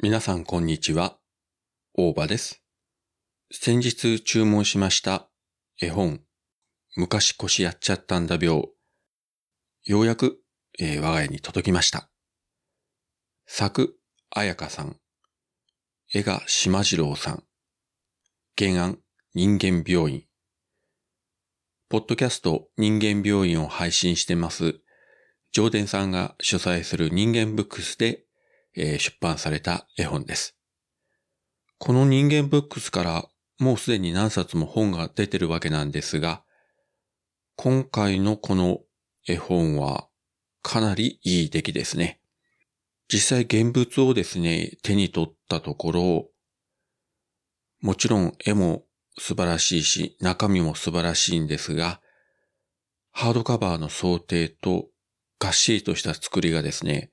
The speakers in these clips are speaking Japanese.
皆さんこんにちは。大場です。先日注文しました絵本、昔腰やっちゃったんだ病。ようやく、えー、我が家に届きました。作、彩香さん。絵が島次郎さん。原案、人間病院。ポッドキャスト人間病院を配信してます、ジョーデンさんが主催する人間ブックスでえ出版された絵本です。この人間ブックスからもうすでに何冊も本が出てるわけなんですが、今回のこの絵本はかなりいい出来ですね。実際現物をですね、手に取ったところ、もちろん絵も素晴らしいし、中身も素晴らしいんですが、ハードカバーの想定とがっしりとした作りがですね、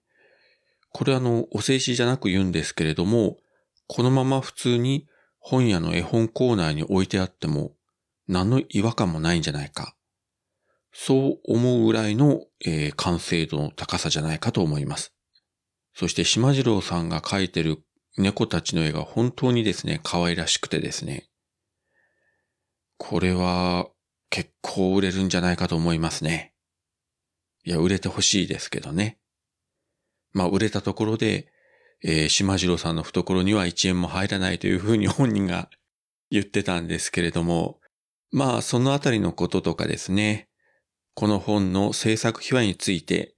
これあの、お静止じゃなく言うんですけれども、このまま普通に本屋の絵本コーナーに置いてあっても、何の違和感もないんじゃないか。そう思うぐらいの、えー、完成度の高さじゃないかと思います。そして島次郎さんが描いてる猫たちの絵が本当にですね、可愛らしくてですね。これは結構売れるんじゃないかと思いますね。いや、売れてほしいですけどね。まあ、売れたところで、えー、島次郎さんの懐には1円も入らないというふうに本人が 言ってたんですけれども、まあ、そのあたりのこととかですね、この本の制作秘話について、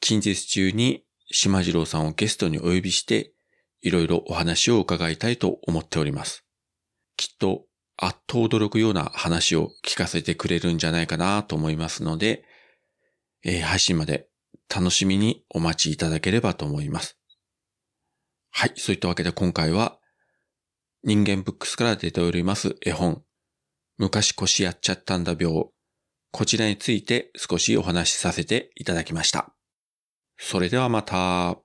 近日中に島次郎さんをゲストにお呼びして、いろいろお話を伺いたいと思っております。きっと、あっと驚くような話を聞かせてくれるんじゃないかなと思いますので、えー、配信まで楽しみにお待ちいただければと思います。はい、そういったわけで今回は人間ブックスから出ております絵本、昔腰やっちゃったんだ病、こちらについて少しお話しさせていただきました。それではまた。